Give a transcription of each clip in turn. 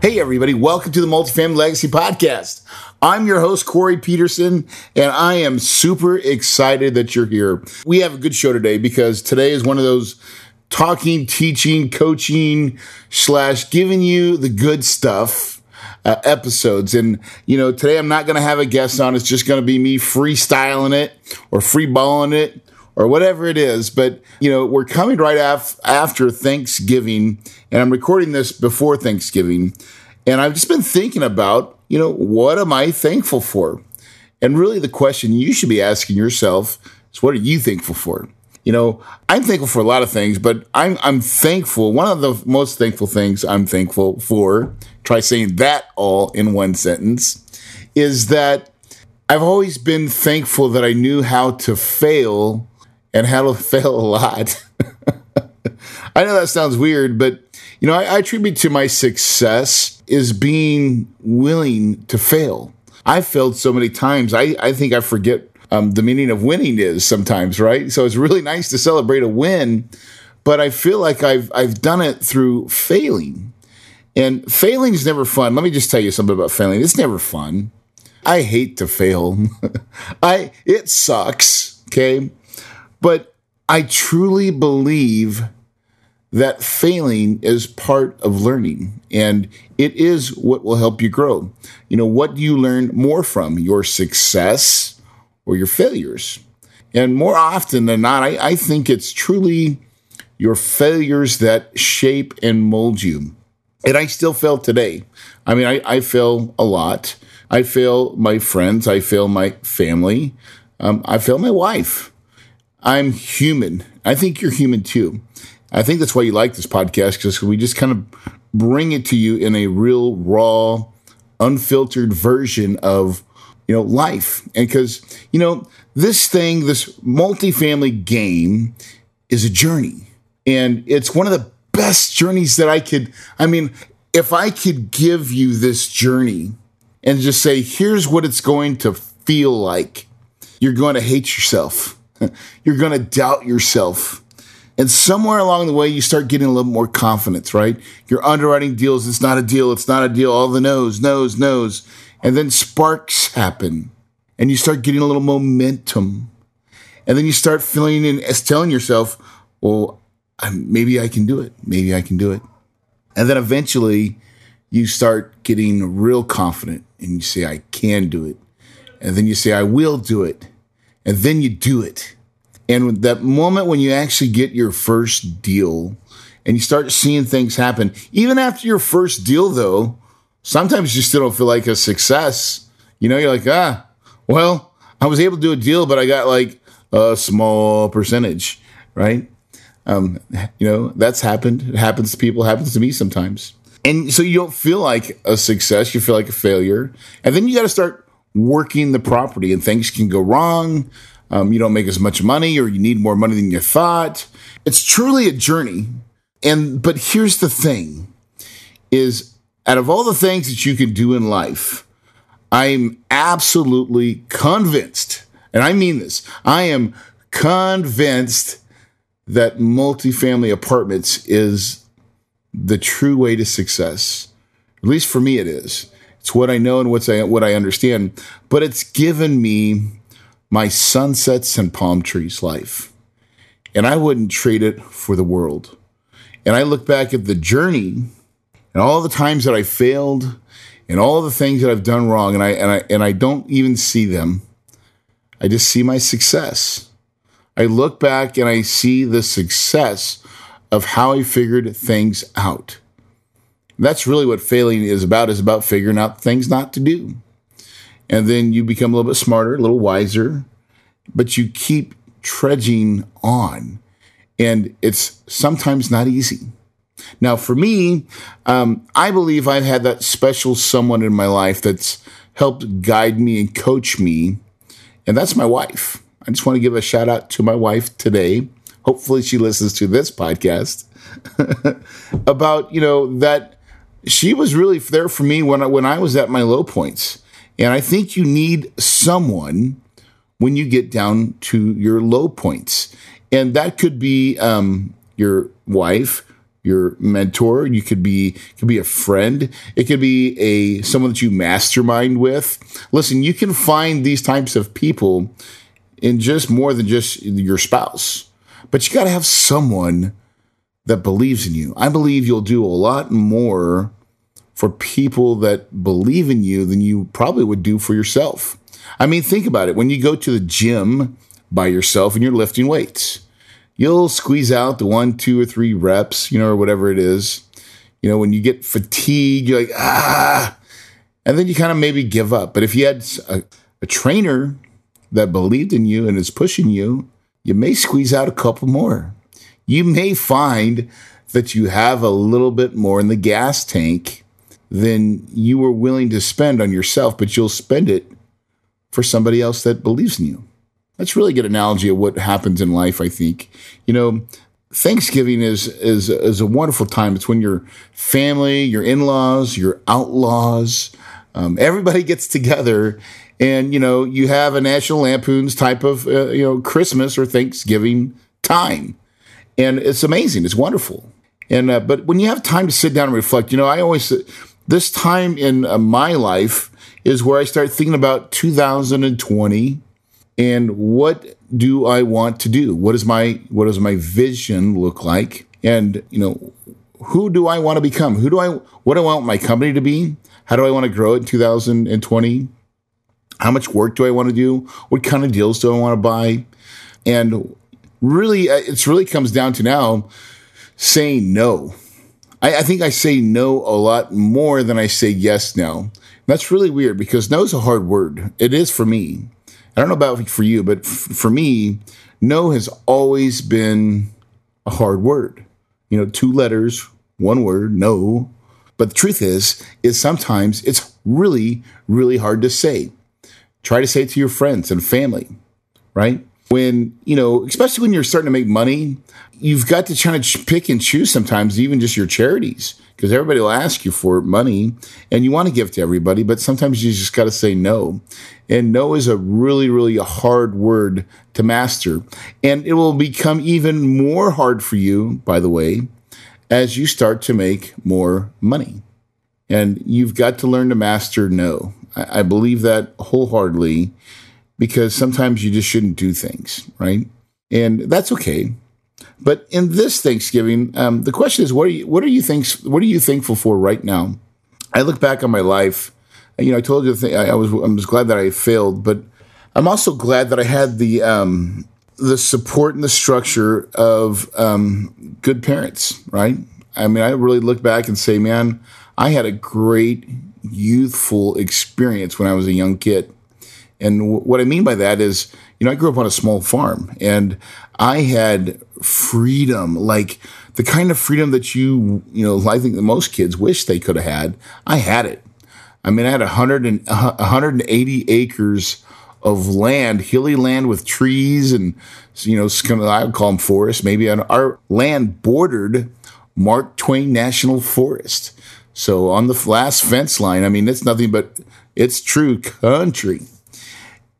Hey, everybody, welcome to the Multifamily Legacy Podcast. I'm your host, Corey Peterson, and I am super excited that you're here. We have a good show today because today is one of those talking, teaching, coaching, slash giving you the good stuff uh, episodes. And, you know, today I'm not going to have a guest on. It's just going to be me freestyling it or freeballing it or whatever it is. But, you know, we're coming right af- after Thanksgiving and I'm recording this before Thanksgiving. And I've just been thinking about, you know, what am I thankful for? And really the question you should be asking yourself is what are you thankful for? You know, I'm thankful for a lot of things, but I'm I'm thankful. One of the most thankful things I'm thankful for, try saying that all in one sentence, is that I've always been thankful that I knew how to fail and how to fail a lot. I know that sounds weird, but you know, I, I attribute to my success is being willing to fail. I've failed so many times. I, I think I forget um, the meaning of winning is sometimes, right? So it's really nice to celebrate a win, but I feel like I've I've done it through failing. And failing is never fun. Let me just tell you something about failing. It's never fun. I hate to fail. I it sucks, okay? But I truly believe that failing is part of learning and it is what will help you grow. You know, what do you learn more from your success or your failures? And more often than not, I, I think it's truly your failures that shape and mold you. And I still fail today. I mean, I, I fail a lot. I fail my friends. I fail my family. Um, I fail my wife. I'm human. I think you're human too. I think that's why you like this podcast because we just kind of bring it to you in a real raw, unfiltered version of you know life. And because you know this thing, this multifamily game, is a journey, and it's one of the best journeys that I could. I mean, if I could give you this journey and just say, here's what it's going to feel like, you're going to hate yourself. you're going to doubt yourself and somewhere along the way, you start getting a little more confidence, right? You're underwriting deals. It's not a deal. It's not a deal. All the no's, no's, no's. And then sparks happen and you start getting a little momentum. And then you start feeling and telling yourself, well, maybe I can do it. Maybe I can do it. And then eventually you start getting real confident and you say, I can do it. And then you say, I will do it. And then you do it. And that moment when you actually get your first deal and you start seeing things happen, even after your first deal, though, sometimes you still don't feel like a success. You know, you're like, ah, well, I was able to do a deal, but I got like a small percentage, right? Um, you know, that's happened. It happens to people, happens to me sometimes. And so you don't feel like a success, you feel like a failure. And then you got to start working the property and things can go wrong um, you don't make as much money or you need more money than you thought. It's truly a journey. And, but here's the thing is out of all the things that you can do in life, I'm absolutely convinced, and I mean this, I am convinced that multifamily apartments is the true way to success. At least for me, it is. It's what I know and what's I, what I understand. But it's given me my sunsets and palm trees life. And I wouldn't trade it for the world. And I look back at the journey and all the times that I failed and all the things that I've done wrong and I and I and I don't even see them. I just see my success. I look back and I see the success of how I figured things out. That's really what failing is about, is about figuring out things not to do. And then you become a little bit smarter, a little wiser, but you keep trudging on. And it's sometimes not easy. Now, for me, um, I believe I've had that special someone in my life that's helped guide me and coach me, and that's my wife. I just want to give a shout out to my wife today. Hopefully, she listens to this podcast about you know that she was really there for me when I, when I was at my low points, and I think you need someone when you get down to your low points, and that could be um, your wife your mentor. You could be could be a friend. It could be a someone that you mastermind with. Listen, you can find these types of people in just more than just your spouse. But you got to have someone that believes in you. I believe you'll do a lot more for people that believe in you than you probably would do for yourself. I mean, think about it. When you go to the gym by yourself and you're lifting weights, you'll squeeze out the one, two, or three reps, you know, or whatever it is. You know, when you get fatigued, you're like, ah, and then you kind of maybe give up. But if you had a, a trainer that believed in you and is pushing you, you may squeeze out a couple more. You may find that you have a little bit more in the gas tank than you were willing to spend on yourself, but you'll spend it for somebody else that believes in you. That's really good analogy of what happens in life, I think. You know, Thanksgiving is is is a wonderful time. It's when your family, your in-laws, your outlaws, um, everybody gets together, and you know you have a National Lampoon's type of uh, you know Christmas or Thanksgiving time, and it's amazing. It's wonderful. And uh, but when you have time to sit down and reflect, you know, I always this time in uh, my life is where I start thinking about 2020 and what do I want to do? What is my what does my vision look like? And you know, who do I want to become? Who do I what do I want my company to be? How do I want to grow it in 2020? How much work do I want to do? What kind of deals do I want to buy? And really, uh, it's really comes down to now saying no. I, I think I say no a lot more than I say yes now. That's really weird because no is a hard word. It is for me. I don't know about for you, but f- for me, no has always been a hard word. You know, two letters, one word, no. But the truth is, is sometimes it's really, really hard to say. Try to say it to your friends and family, right? When, you know, especially when you're starting to make money, you've got to try to pick and choose sometimes, even just your charities because everybody will ask you for money and you want to give to everybody, but sometimes you just got to say no. And no is a really, really a hard word to master. And it will become even more hard for you, by the way, as you start to make more money. And you've got to learn to master no. I, I believe that wholeheartedly because sometimes you just shouldn't do things, right? And that's okay. But in this Thanksgiving, um, the question is, what are you, what are you thanks, what are you thankful for right now? I look back on my life. You know, I told you the thing, I, I was, I was glad that I failed, but I'm also glad that I had the, um, the support and the structure of, um, good parents, right? I mean, I really look back and say, man, I had a great youthful experience when I was a young kid. And w- what I mean by that is, you know, I grew up on a small farm and I had freedom, like the kind of freedom that you, you know, I think most kids wish they could have had. I had it. I mean, I had 100 and, 180 acres of land, hilly land with trees and, you know, kind of, I would call them forests. Maybe on our land bordered Mark Twain National Forest. So on the last fence line, I mean, it's nothing but it's true country.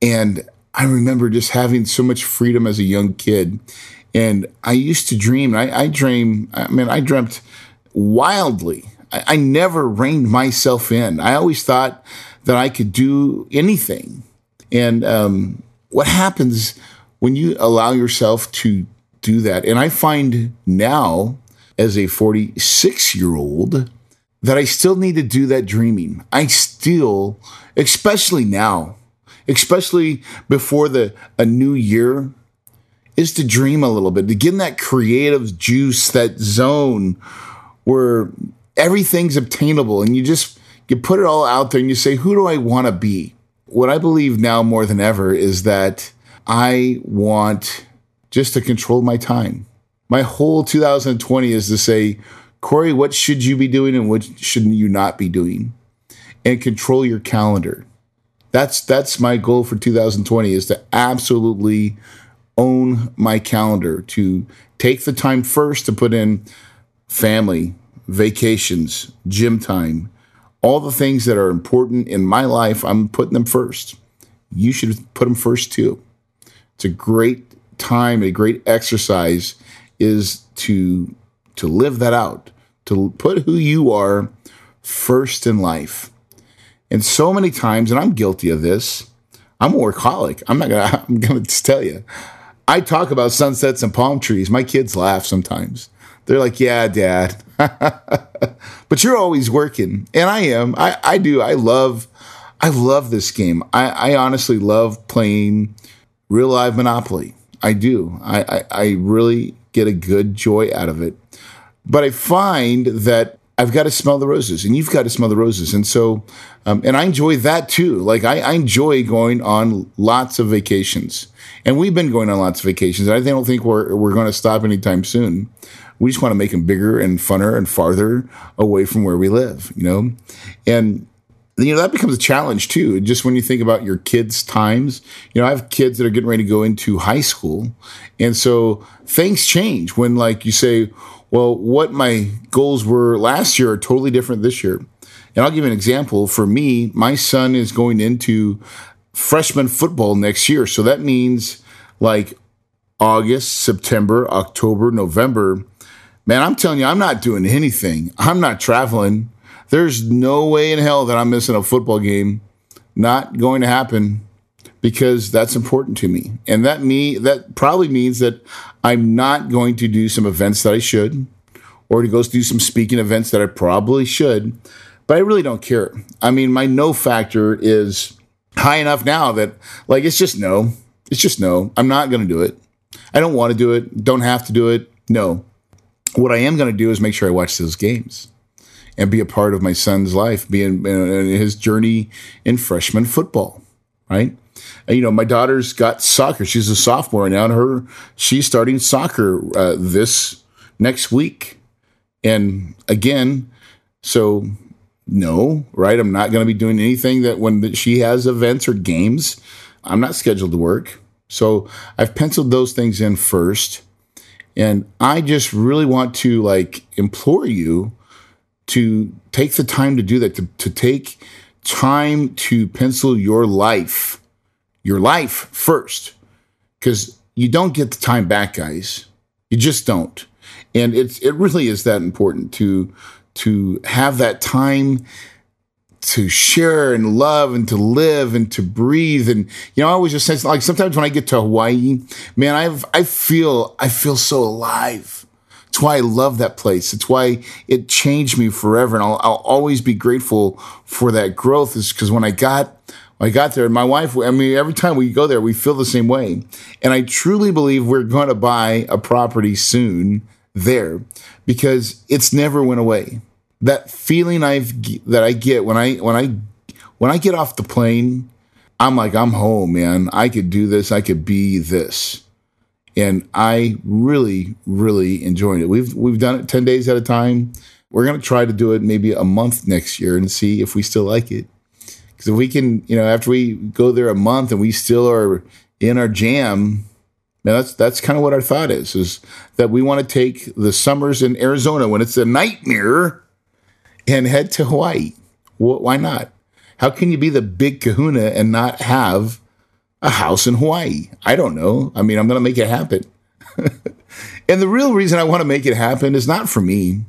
And I remember just having so much freedom as a young kid. And I used to dream, I, I dream, I mean, I dreamt wildly. I, I never reined myself in. I always thought that I could do anything. And um, what happens when you allow yourself to do that? And I find now, as a 46 year old, that I still need to do that dreaming. I still, especially now, especially before the a new year, is to dream a little bit, to get in that creative juice, that zone where everything's obtainable and you just you put it all out there and you say, who do I want to be? What I believe now more than ever is that I want just to control my time. My whole 2020 is to say, Corey, what should you be doing and what shouldn't you not be doing? And control your calendar. That's that's my goal for 2020 is to absolutely own my calendar, to take the time first to put in family, vacations, gym time, all the things that are important in my life, I'm putting them first. You should put them first too. It's a great time, a great exercise is to to live that out, to put who you are first in life. And so many times, and I'm guilty of this, I'm a workaholic. I'm not gonna I'm gonna tell you. I talk about sunsets and palm trees. My kids laugh sometimes. They're like, yeah, dad. but you're always working. And I am. I, I do. I love I love this game. I, I honestly love playing real live Monopoly. I do. I, I, I really get a good joy out of it. But I find that I've got to smell the roses and you've got to smell the roses. And so, um, and I enjoy that too. Like I, I, enjoy going on lots of vacations and we've been going on lots of vacations. And I don't think we're, we're going to stop anytime soon. We just want to make them bigger and funner and farther away from where we live, you know? And you know that becomes a challenge too just when you think about your kids times you know i have kids that are getting ready to go into high school and so things change when like you say well what my goals were last year are totally different this year. And i'll give you an example. For me my son is going into freshman football next year. So that means like august september october november. Man i'm telling you i'm not doing anything. I'm not traveling. There's no way in hell that I'm missing a football game. Not going to happen because that's important to me. And that me that probably means that I'm not going to do some events that I should or to go do some speaking events that I probably should. But I really don't care. I mean, my no factor is high enough now that like it's just no. It's just no. I'm not going to do it. I don't want to do it. Don't have to do it. No. What I am going to do is make sure I watch those games and be a part of my son's life, being in his journey in freshman football, right? You know, my daughter's got soccer. She's a sophomore now, and her she's starting soccer uh, this next week. And again, so no, right? I'm not going to be doing anything that when she has events or games, I'm not scheduled to work. So I've penciled those things in first. And I just really want to like implore you to take the time to do that, to, to take time to pencil your life, your life first, because you don't get the time back, guys. You just don't. And it's, it really is that important to, to have that time to share and love and to live and to breathe. And, you know, I always just say, like, sometimes when I get to Hawaii, man, I've, I feel, I feel so alive. It's why I love that place. It's why it changed me forever. And I'll, I'll always be grateful for that growth is because when I got, I got there, and my wife, I mean, every time we go there, we feel the same way. And I truly believe we're going to buy a property soon there because it's never went away. That feeling I've, that I get when I, when I, when I get off the plane, I'm like, I'm home, man. I could do this. I could be this and I really, really enjoyed it. We've we've done it ten days at a time. We're gonna try to do it maybe a month next year and see if we still like it. Because if we can, you know, after we go there a month and we still are in our jam, man, that's that's kind of what our thought is: is that we want to take the summers in Arizona when it's a nightmare and head to Hawaii. why not? How can you be the big Kahuna and not have a house in Hawaii. I don't know. I mean, I'm going to make it happen. and the real reason I want to make it happen is not for me,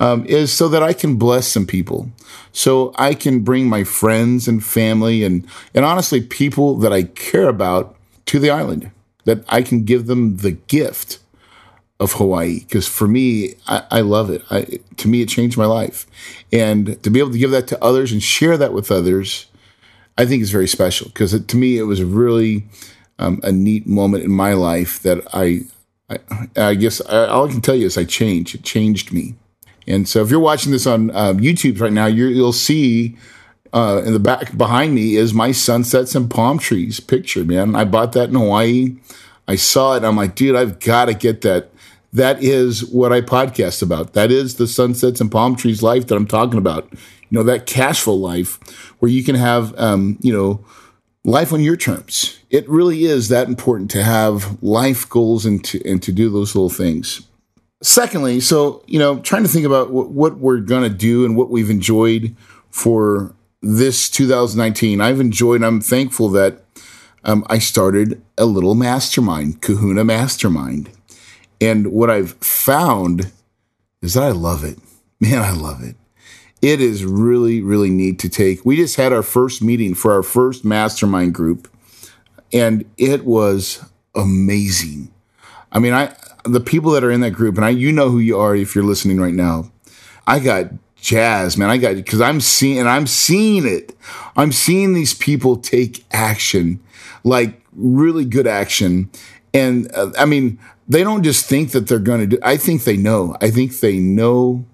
um, is so that I can bless some people. So I can bring my friends and family and, and honestly, people that I care about to the island, that I can give them the gift of Hawaii. Because for me, I, I love it. I, to me, it changed my life. And to be able to give that to others and share that with others I think is very special because to me it was really um, a neat moment in my life that I, I, I guess I, all I can tell you is I changed. It changed me. And so if you're watching this on um, YouTube right now, you will see uh, in the back behind me is my sunsets and palm trees picture, man. I bought that in Hawaii. I saw it. I'm like, dude, I've got to get that. That is what I podcast about. That is the sunsets and palm trees life that I'm talking about. You know, that cash flow life where you can have, um, you know, life on your terms. It really is that important to have life goals and to, and to do those little things. Secondly, so, you know, trying to think about what, what we're to do and what we've enjoyed for this 2019, I've enjoyed, I'm thankful that um, I started a little mastermind, Kahuna Mastermind. And what I've found is that I love it. Man, I love it. It is really, really neat to take. We just had our first meeting for our first mastermind group, and it was amazing. I mean, I the people that are in that group, and I you know who you are if you're listening right now. I got jazz, man. I got because I'm seeing and I'm seeing it. I'm seeing these people take action, like really good action. And uh, I mean, they don't just think that they're going to do. I think they know. I think they know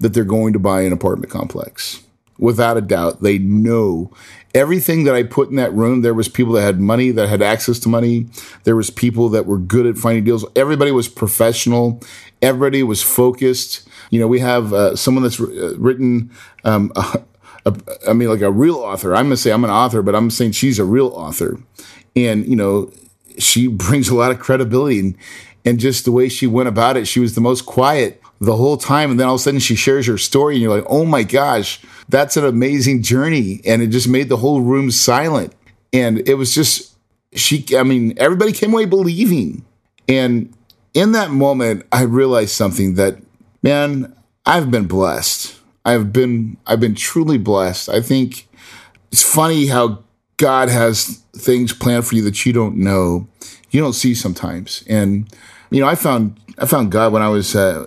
that they're going to buy an apartment complex. Without a doubt, they know everything that I put in that room. There was people that had money, that had access to money. There was people that were good at finding deals. Everybody was professional. Everybody was focused you know, we have uh, someone that's uh, written, um, mean, like a real author. I'm gonna say I'm an author, but I'm saying she's a real author, and you know, she brings a lot of credibility and and just the way she went about it. She was the most quiet the whole time, and then all of a sudden she shares her story, and you're like, oh my gosh, that's an amazing journey, and it just made the whole room silent, and it was just she. I mean, everybody came away believing, and in that moment, I realized something that man, I've been blessed. I've been I've been truly blessed. I think it's funny how God has things planned for you that you don't know, you don't see sometimes. And you know, I found I found God when I was uh,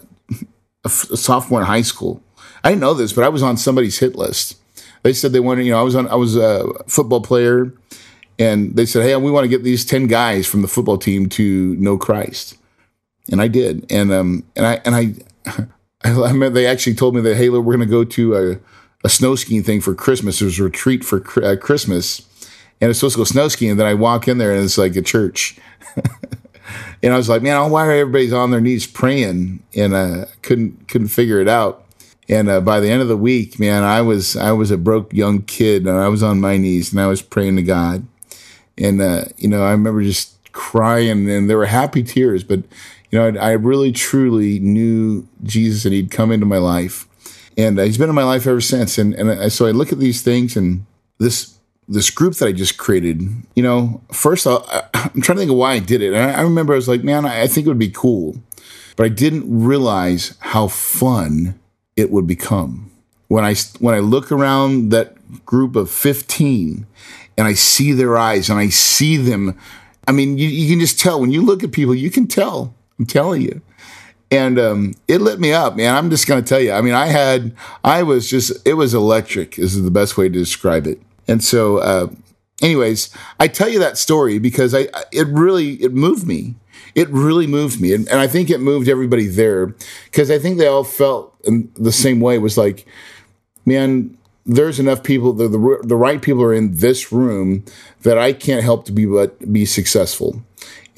a sophomore in high school. I didn't know this, but I was on somebody's hit list. They said they wanted, you know, I was on I was a football player, and they said, hey, we want to get these ten guys from the football team to know Christ, and I did. And um and I and I I remember they actually told me that, hey, look, we're going to go to a, a, snow skiing thing for Christmas. There's a retreat for uh, Christmas. And it's supposed to go snow skiing. And then I walk in there and it's like a church. and I was like, man, why are everybody's on their knees praying? And uh, couldn't couldn't figure it out. And uh, by the end of the week, man, I was I was a broke young kid, and I was on my knees and I was praying to God. And uh, you know, I remember just crying, and there were happy tears, but you know, I, I really truly knew Jesus and he'd come into my life. And uh, he's been in my life ever since. And, and I, so I look at these things and this, this group that I just created, you know, first I, am trying to think of why I did it. And I, remember I was like, man, I, think it would be cool, but I didn't realize how fun it would become. When I, when I look around that group of 15 and I see their eyes and I see them I mean, you, you, can just tell when you look at people, you can tell I'm telling you. And um, it lit me up, man. I'm just going to tell you. I mean, I had, I was just, it was electric, This is the best way to describe it. And so, uh, anyways, I tell you that story because I, it really, it moved me. It really moved me. And, and I think it moved everybody there because I think they all felt in the same way. Was like, man, there's enough people, the, the, the right people are in this room that I can't help to be but be successful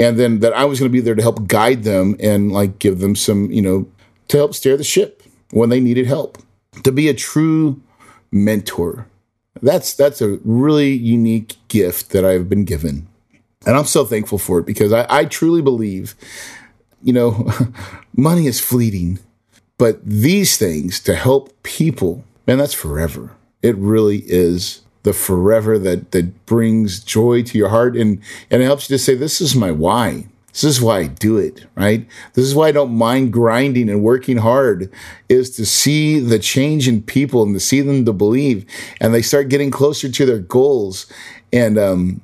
and then that I was going to be there to help guide them and like give them some, you know, to help steer the ship when they needed help. To be a true mentor. That's that's a really unique gift that I've been given. And I'm so thankful for it because I, I truly believe, you know, money is fleeting, but these things to help people, man, that's forever. It really is the forever that that brings joy to your heart and and it helps you to say this is my why this is why I do it, right? This is why I don't mind grinding and working hard is to see the change in people and to see them to believe and they start getting closer to their goals. And, um,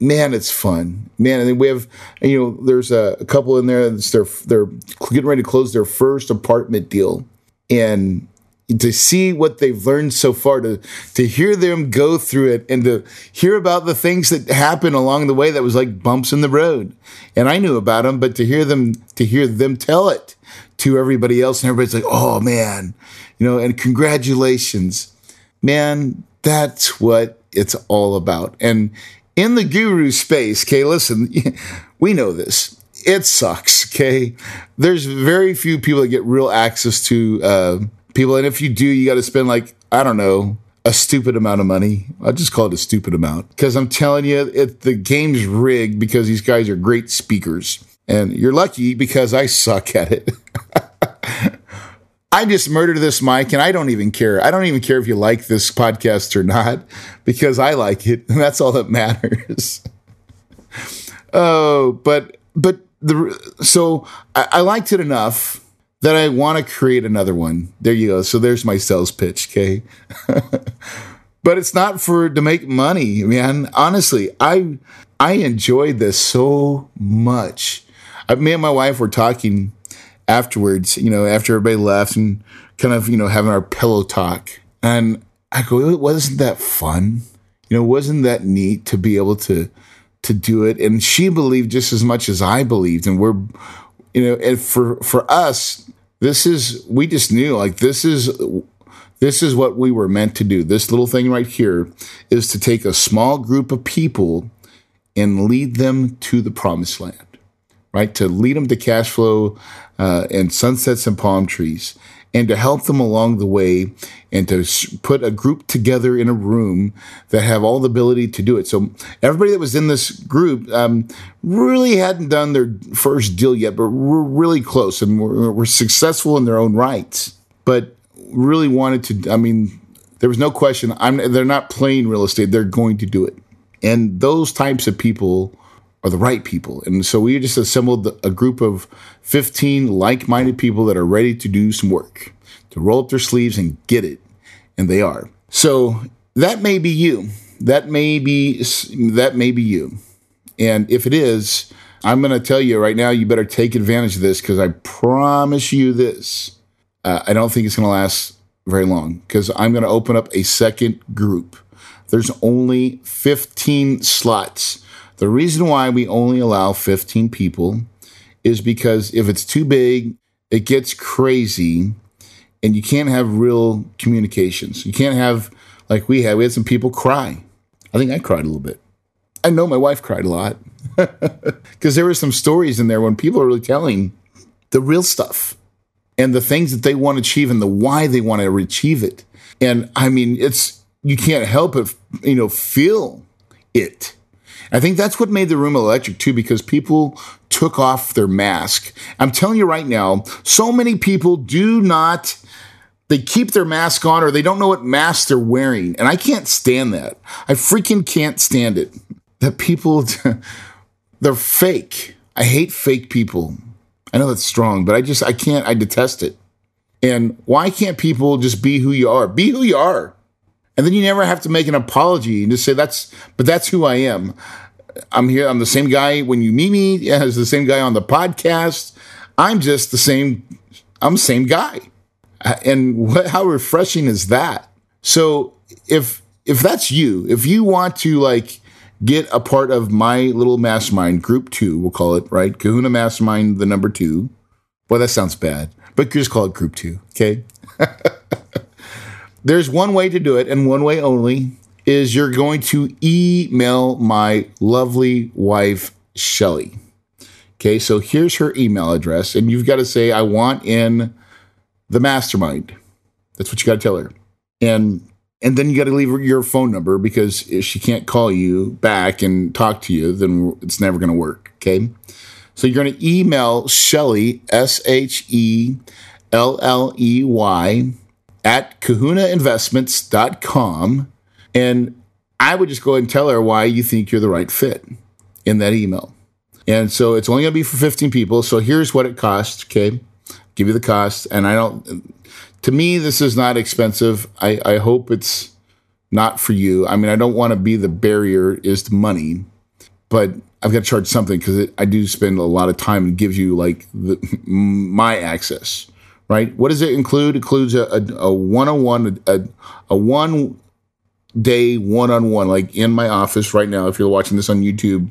man, it's fun, man. And we have, you know, there's a, a couple in there that's they're, they're getting ready to close their first apartment deal. And to see what they've learned so far, to to hear them go through it, and to hear about the things that happened along the way that was like bumps in the road. And I knew about them, but to hear them to hear them tell it to everybody else, and everybody's like, "Oh man," you know, and congratulations, man. That's what it's all about. And in the guru space, okay, listen, we know this it sucks. Okay. There's very few people that get real access to uh, people. And if you do, you got to spend like, I don't know, a stupid amount of money. I'll just call it a stupid amount because I'm telling you, it, the game's rigged because these guys are great speakers. And you're lucky because I suck at it. I just murdered this mic and I don't even care. I don't even care if you like this podcast or not because I like it. And that's all that matters. oh, but, but the so I, I liked it enough that I want to create another one. There you go. So there's my sales pitch, okay? but it's not for to make money, man. Honestly, I I enjoyed this so much. I, me and my wife were talking afterwards, you know, after everybody left and kind of, you know, having our pillow talk. And I go, wasn't that fun? You know, wasn't that neat to be able to to do it. And she believed just as much as I believed. And we're, you know, and for, for us, this is, we just knew like this is, this is what we were meant to do. This little thing right here is to take a small group of people and lead them to the promised land, right? To lead them to cash flow uh, and sunsets and palm trees and to help them along the way and to put a group together in a room that have all the ability to do it. So everybody that was in this group um, really hadn't done their first deal yet, but we're really close and we're, we're successful in their own rights. But really wanted to. I mean, there was no question. I'm. They're not playing real estate. They're going to do it, and those types of people are the right people. And so we just assembled a group of 15 like minded people that are ready to do some work, to roll up their sleeves and get it. And they are. So that may be you. That may be, that may be you. And if it is, I'm going to tell you right now, you better take advantage of this because I promise you this. Uh, I don't think it's going to last very long because I'm going to open up a second group. There's only 15 slots the reason why we only allow 15 people is because if it's too big, it gets crazy and you can't have real communications. You can't have, like we had, we had some people cry. I think I cried a little bit. I know my wife cried a lot because there were some stories in there when people are really telling the real stuff and the things that they want to achieve and the why they want to achieve it. And I mean, it's, you can't help but, you know, feel it. I think that's what made the room electric too, because people took off their mask. I'm telling you right now, so many people do not, they keep their mask on or they don't know what mask they're wearing. And I can't stand that. I freaking can't stand it. That people, they're fake. I hate fake people. I know that's strong, but I just, I can't, I detest it. And why can't people just be who you are? Be who you are. And then you never have to make an apology and just say that's, but that's who I am. I'm here. I'm the same guy when you meet me as the same guy on the podcast. I'm just the same. I'm the same guy. Uh, and what, how refreshing is that? So if, if that's you, if you want to like get a part of my little mastermind group two, we'll call it right. Kahuna mastermind, the number two. Well, that sounds bad, but just call it group two. Okay. There's one way to do it and one way only is you're going to email my lovely wife, Shelley. Okay, so here's her email address, and you've got to say, I want in the mastermind. That's what you got to tell her. And and then you got to leave your phone number because if she can't call you back and talk to you, then it's never going to work. Okay. So you're going to email Shelley, S H E L L E Y, at kahunainvestments.com. And I would just go ahead and tell her why you think you're the right fit in that email. And so it's only going to be for 15 people. So here's what it costs. Okay. Give you the cost. And I don't, to me, this is not expensive. I, I hope it's not for you. I mean, I don't want to be the barrier is the money, but I've got to charge something because I do spend a lot of time and gives you like the, my access right? What does it include? It includes a, a, a one-on-one, a, a one day one-on-one, like in my office right now. If you're watching this on YouTube,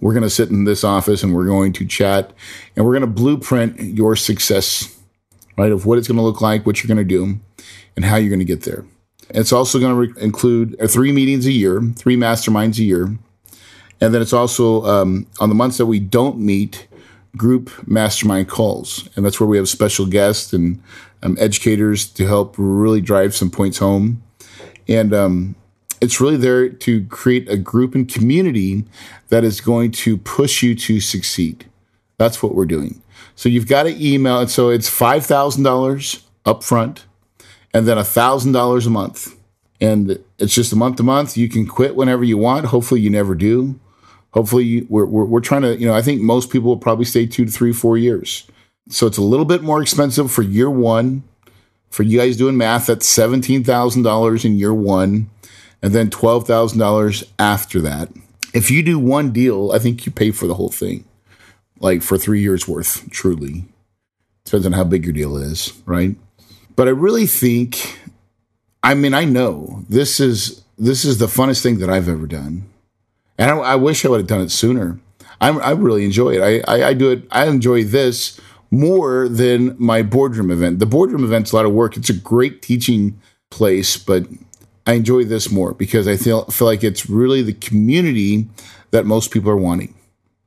we're going to sit in this office and we're going to chat and we're going to blueprint your success, right? Of what it's going to look like, what you're going to do, and how you're going to get there. It's also going to re- include uh, three meetings a year, three masterminds a year. And then it's also um, on the months that we don't meet, group mastermind calls. And that's where we have special guests and um, educators to help really drive some points home. And um, it's really there to create a group and community that is going to push you to succeed. That's what we're doing. So you've got to email. And so it's $5,000 up front and then $1,000 a month. And it's just a month to month. You can quit whenever you want. Hopefully, you never do. Hopefully, we're, we're, we're trying to, you know, I think most people will probably stay two to three, four years. So it's a little bit more expensive for year one. For you guys doing math, that's $17,000 in year one and then $12,000 after that. If you do one deal, I think you pay for the whole thing, like for three years worth, truly. Depends on how big your deal is, right? But I really think, I mean, I know this is this is the funnest thing that I've ever done, and I, I wish I would have done it sooner. I, I really enjoy it. I, I, I do it. I enjoy this more than my boardroom event. The boardroom event's a lot of work. It's a great teaching place, but I enjoy this more because I feel feel like it's really the community that most people are wanting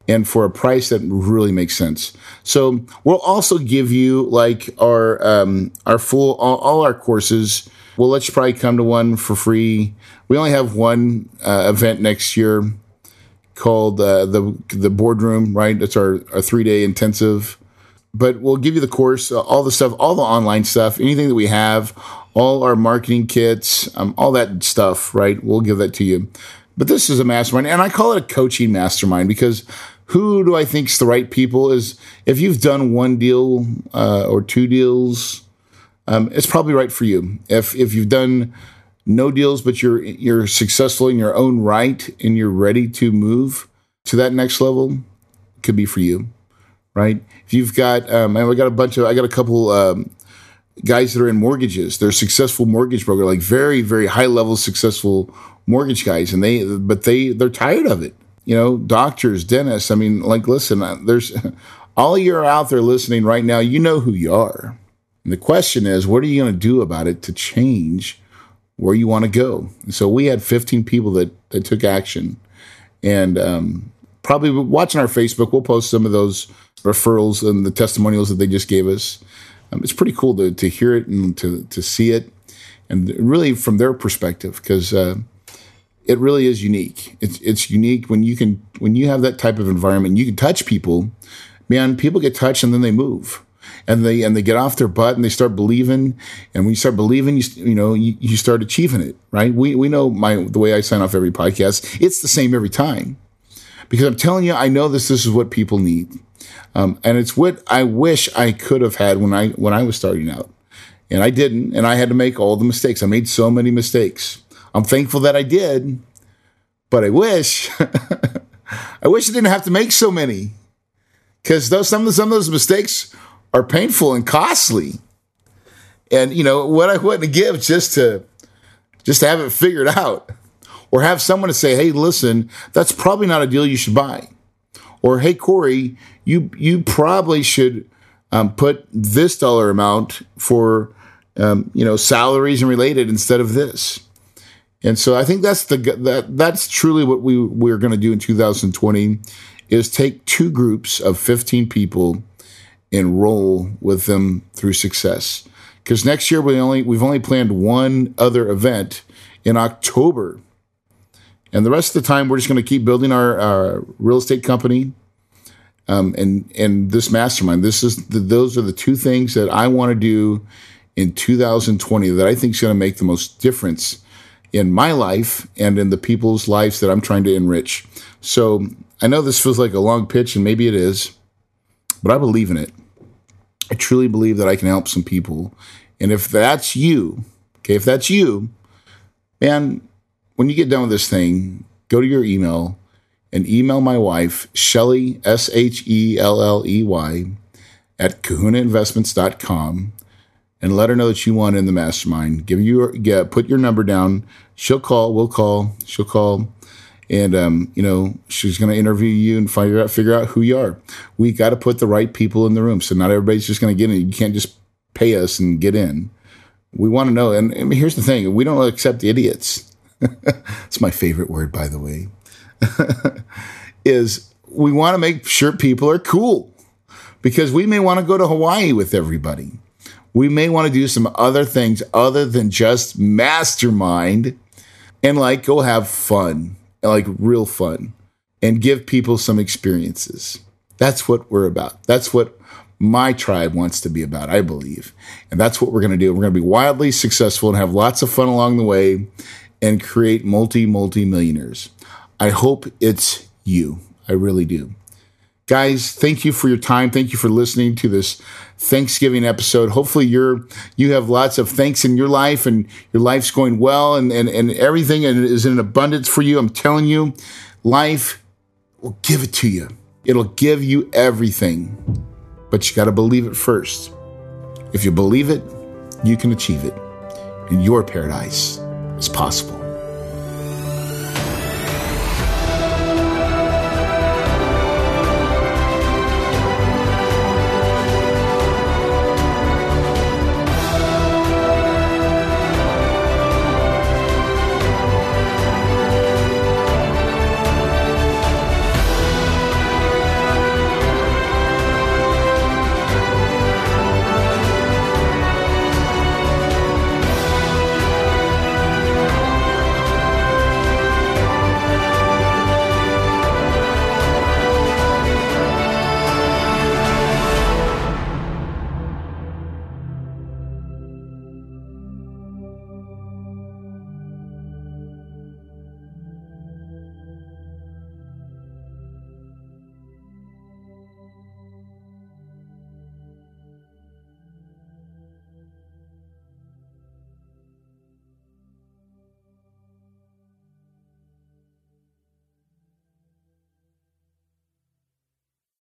and for a price that really makes sense. So we'll also give you like our um, our full all, all, our courses. We'll let you probably come to one for free. We only have one uh, event next year called uh, the the boardroom. Right, it's our our three day intensive. But we'll give you the course, uh, all the stuff, all the online stuff, anything that we have, all our marketing kits, um, all that stuff. Right, we'll give that to you. But this is a mastermind, and I call it a coaching mastermind because who do I think's the right people is if you've done one deal uh, or two deals, um, it's probably right for you. If if you've done no deals but you're you're successful in your own right and you're ready to move to that next level, could be for you, right? If you've got, um, I got a bunch of, I got a couple um, guys that are in mortgages. They're successful mortgage broker, like very very high level successful mortgage guys, and they but they they're tired of it you know, doctors, dentists. I mean, like, listen, uh, there's all you are out there listening right now, you know who you are. And the question is, what are you going to do about it to change where you want to go? So we had 15 people that, that took action. And um, probably watching our Facebook, we'll post some of those referrals and the testimonials that they just gave us. Um, it's pretty cool to, to hear it and to, to see it. And really from their perspective, because uh, it really is unique. It's it's unique when you can when you have that type of environment. You can touch people, man. People get touched and then they move, and they and they get off their butt and they start believing. And when you start believing, you you know you, you start achieving it. Right? We we know my the way I sign off every podcast. It's the same every time, because I'm telling you, I know this. This is what people need, um, and it's what I wish I could have had when I when I was starting out, and I didn't, and I had to make all the mistakes. I made so many mistakes I'm thankful that I did, but I wish, I wish I didn't have to make so many because those some of some of those mistakes are painful and costly. And you know what I wouldn't give just to just to have it figured out, or have someone to say, "Hey, listen, that's probably not a deal you should buy," or "Hey, Corey, you you probably should um, put this dollar amount for um, you know salaries and related instead of this." And so I think that's the that that's truly what we we're going to do in 2020 is take two groups of 15 people and roll with them through success. Because next year we only we've only planned one other event in October, and the rest of the time we're just going to keep building our, our real estate company. Um, and and this mastermind, this is the, those are the two things that I want to do in 2020 that I think is going to make the most difference in my life and in the people's lives that I'm trying to enrich. So I know this feels like a long pitch, and maybe it is, but I believe in it. I truly believe that I can help some people. And if that's you, okay, if that's you, man, when you get done with this thing, go to your email and email my wife, Shelley, S H E L L E Y, at kahunainvestments.com and let her know that you want in the mastermind. Give you yeah, put your number down. She'll call. We'll call. She'll call, and um, you know she's going to interview you and figure out figure out who you are. We got to put the right people in the room. So not everybody's just going to get in. You can't just pay us and get in. We want to know. And, and here's the thing: we don't accept idiots. it's my favorite word, by the way. is we want to make sure people are cool because we may want to go to Hawaii with everybody we may want to do some other things other than just mastermind and like go have fun, like real fun, and give people some experiences. That's what we're about. That's what my tribe wants to be about, I believe. And that's what we're going to do. We're going to be wildly successful and have lots of fun along the way and create multi, multi millionaires. I hope it's you. I really do. Guys, thank you for your time. Thank you for listening to this Thanksgiving episode. Hopefully you're you have lots of thanks in your life and your life's going well and, and, and everything is in abundance for you. I'm telling you, life will give it to you. It'll give you everything. But you got to believe it first. If you believe it, you can achieve it. And your paradise is possible.